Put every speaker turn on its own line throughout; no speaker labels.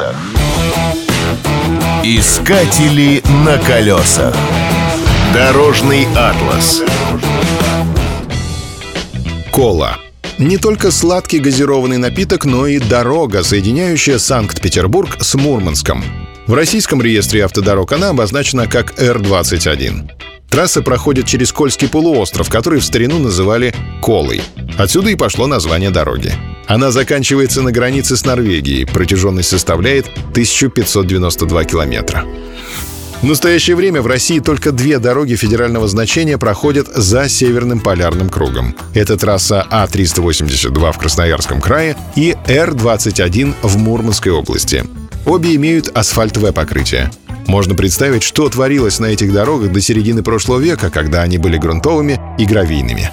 колесах. Искатели на колесах. Дорожный атлас.
Кола. Не только сладкий газированный напиток, но и дорога, соединяющая Санкт-Петербург с Мурманском. В российском реестре автодорог она обозначена как Р-21. Трасса проходит через Кольский полуостров, который в старину называли Колой. Отсюда и пошло название дороги. Она заканчивается на границе с Норвегией. Протяженность составляет 1592 километра. В настоящее время в России только две дороги федерального значения проходят за Северным полярным кругом. Это трасса А-382 в Красноярском крае и Р-21 в Мурманской области. Обе имеют асфальтовое покрытие. Можно представить, что творилось на этих дорогах до середины прошлого века, когда они были грунтовыми и гравийными.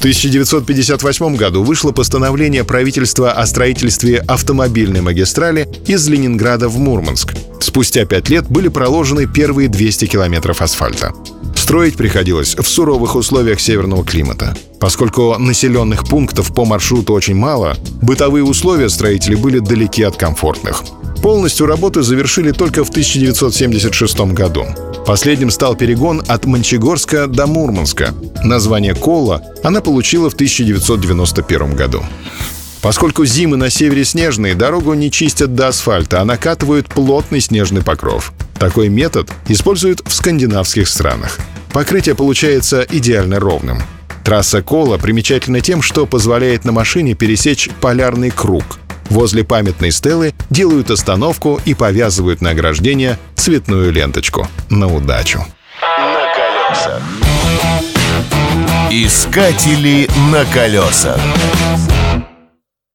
В 1958 году вышло постановление правительства о строительстве автомобильной магистрали из Ленинграда в Мурманск. Спустя пять лет были проложены первые 200 километров асфальта. Строить приходилось в суровых условиях северного климата. Поскольку населенных пунктов по маршруту очень мало, бытовые условия строителей были далеки от комфортных. Полностью работы завершили только в 1976 году. Последним стал перегон от Мончегорска до Мурманска. Название «Кола» она получила в 1991 году. Поскольку зимы на севере снежные, дорогу не чистят до асфальта, а накатывают плотный снежный покров. Такой метод используют в скандинавских странах. Покрытие получается идеально ровным. Трасса Кола примечательна тем, что позволяет на машине пересечь полярный круг. Возле памятной стелы делают остановку и повязывают на ограждение цветную ленточку. На удачу.
На колесах. Искатели на колесах.